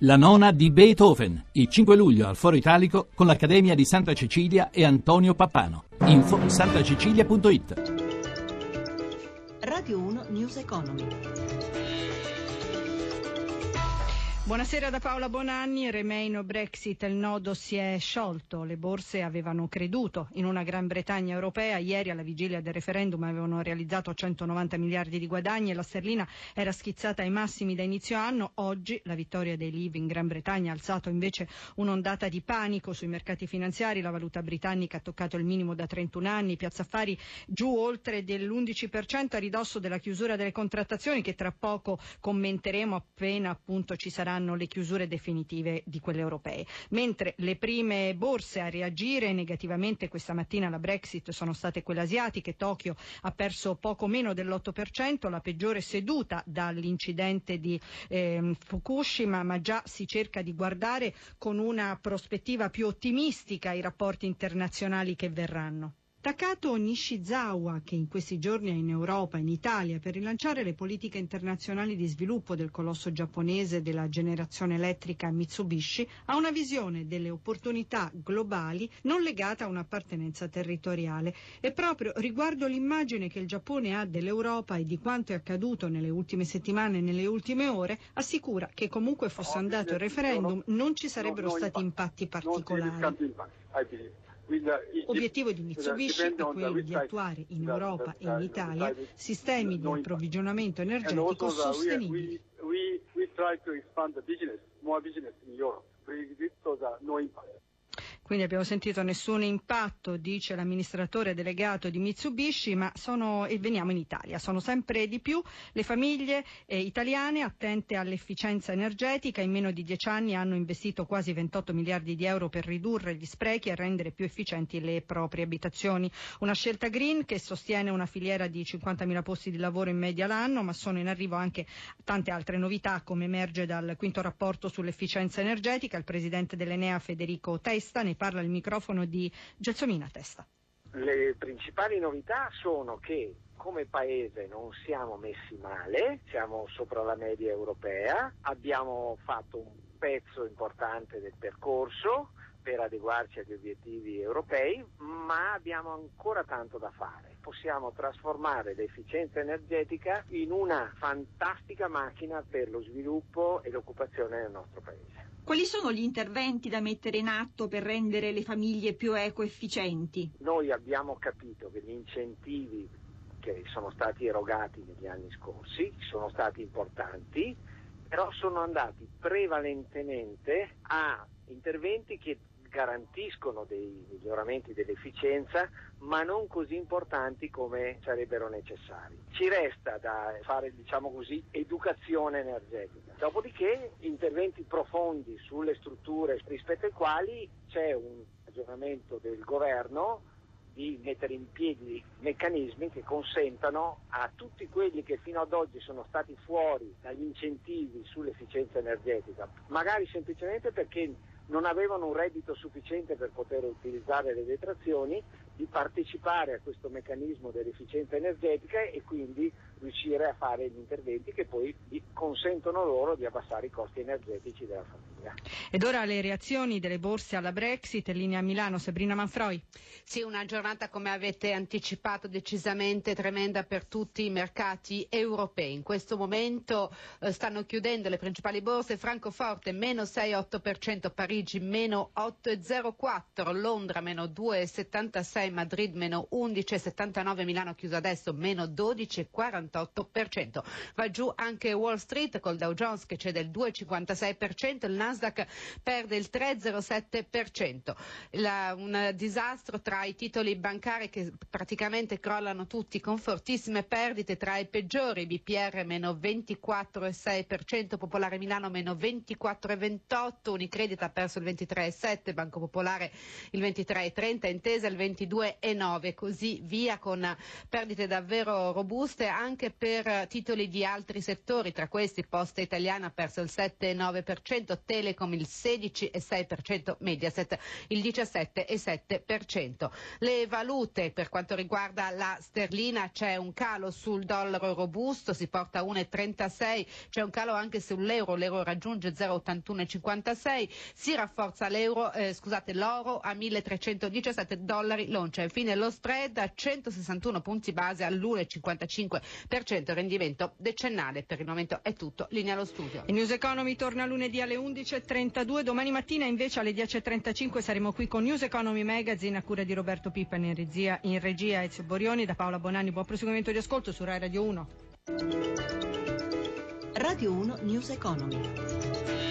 La nona di Beethoven, il 5 luglio al Foro Italico con l'Accademia di Santa Cecilia e Antonio Pappano. Info santacecilia.it Radio 1 News Economy. Buonasera da Paola Bonanni, Remain o Brexit, il nodo si è sciolto, le borse avevano creduto. In una Gran Bretagna europea, ieri alla vigilia del referendum avevano realizzato 190 miliardi di guadagni e la sterlina era schizzata ai massimi da inizio anno, oggi la vittoria dei Leave in Gran Bretagna ha alzato invece un'ondata di panico sui mercati finanziari, la valuta britannica ha toccato il minimo da 31 anni, Piazza Affari giù oltre dell'11% a ridosso della chiusura delle contrattazioni che tra poco commenteremo appena appunto ci sarà saranno le chiusure definitive di quelle europee. Mentre le prime borse a reagire negativamente questa mattina alla Brexit sono state quelle asiatiche, Tokyo ha perso poco meno dell'8%, la peggiore seduta dall'incidente di eh, Fukushima, ma già si cerca di guardare con una prospettiva più ottimistica i rapporti internazionali che verranno. Takato Nishizawa, che in questi giorni è in Europa, in Italia, per rilanciare le politiche internazionali di sviluppo del colosso giapponese della generazione elettrica Mitsubishi, ha una visione delle opportunità globali non legata a un'appartenenza territoriale e proprio riguardo l'immagine che il Giappone ha dell'Europa e di quanto è accaduto nelle ultime settimane e nelle ultime ore, assicura che comunque fosse andato il referendum non ci sarebbero stati impatti particolari. Obiettivo di Mitsubishi è quello di attuare in Europa e in Italia sistemi di approvvigionamento energetico sostenibili. Quindi abbiamo sentito nessun impatto, dice l'amministratore delegato di Mitsubishi, ma sono, e veniamo in Italia. Sono sempre di più le famiglie eh, italiane attente all'efficienza energetica. In meno di dieci anni hanno investito quasi 28 miliardi di euro per ridurre gli sprechi e rendere più efficienti le proprie abitazioni. Una scelta green che sostiene una filiera di 50.000 posti di lavoro in media l'anno, ma sono in arrivo anche tante altre novità, come emerge dal quinto rapporto sull'efficienza energetica. Il presidente dell'Enea Federico Testa ne parla il microfono di Gelsomina Testa. Le principali novità sono che come paese non siamo messi male, siamo sopra la media europea, abbiamo fatto un pezzo importante del percorso per adeguarci agli obiettivi europei, ma abbiamo ancora tanto da fare. Possiamo trasformare l'efficienza energetica in una fantastica macchina per lo sviluppo e l'occupazione nel nostro paese. Quali sono gli interventi da mettere in atto per rendere le famiglie più ecoefficienti? Noi abbiamo capito che gli incentivi che sono stati erogati negli anni scorsi sono stati importanti, però sono andati prevalentemente a interventi che garantiscono dei miglioramenti dell'efficienza, ma non così importanti come sarebbero necessari. Ci resta da fare, diciamo così, educazione energetica. Dopodiché interventi profondi sulle strutture rispetto ai quali c'è un aggiornamento del governo di mettere in piedi meccanismi che consentano a tutti quelli che fino ad oggi sono stati fuori dagli incentivi sull'efficienza energetica, magari semplicemente perché non avevano un reddito sufficiente per poter utilizzare le detrazioni, di partecipare a questo meccanismo dell'efficienza energetica e quindi riuscire a fare gli interventi che poi consentono loro di abbassare i costi energetici della famiglia. Ed ora le reazioni delle borse alla Brexit, linea Milano, Sabrina Manfroi. Sì, una giornata come avete anticipato decisamente tremenda per tutti i mercati europei. In questo momento eh, stanno chiudendo le principali borse, Francoforte meno 6,8%, Parigi meno 8,04%, Londra meno 2,76%, Madrid meno 11,79%, Milano chiuso adesso meno 12,48%. 48%. Va giù anche Wall Street col Dow Jones che cede il 2,56%, il Nasdaq perde il 3,07%. La, un disastro tra i titoli bancari che praticamente crollano tutti con fortissime perdite tra i peggiori, BPR meno 24,6%, Popolare Milano meno 24,28%, Unicredit ha perso il 23,7%, Banco Popolare il 23,30%, Intesa il 22,9%, così via con perdite davvero robuste anche per titoli di altri settori, tra questi Posta Italiana ha perso il 7,9%, Telecom il 16,6%, Mediaset il 17,7%. Le valute per quanto riguarda la sterlina c'è un calo sul dollaro robusto, si porta a 1,36, c'è un calo anche sull'euro, l'euro raggiunge 0,8156, si rafforza l'euro, eh, scusate, l'oro a 1317 dollari l'oncia. Infine lo spread a 161 punti base all'1,55% rendimento decennale. Per il momento è tutto, linea allo studio. Il News Economy torna lunedì alle 11.32, domani mattina invece alle 10.35 saremo qui con News Economy Magazine a cura di Roberto Pippa in regia, in regia Ezio Borioni, da Paola Bonanni, buon proseguimento di ascolto su Rai Radio 1. Radio 1 News Economy.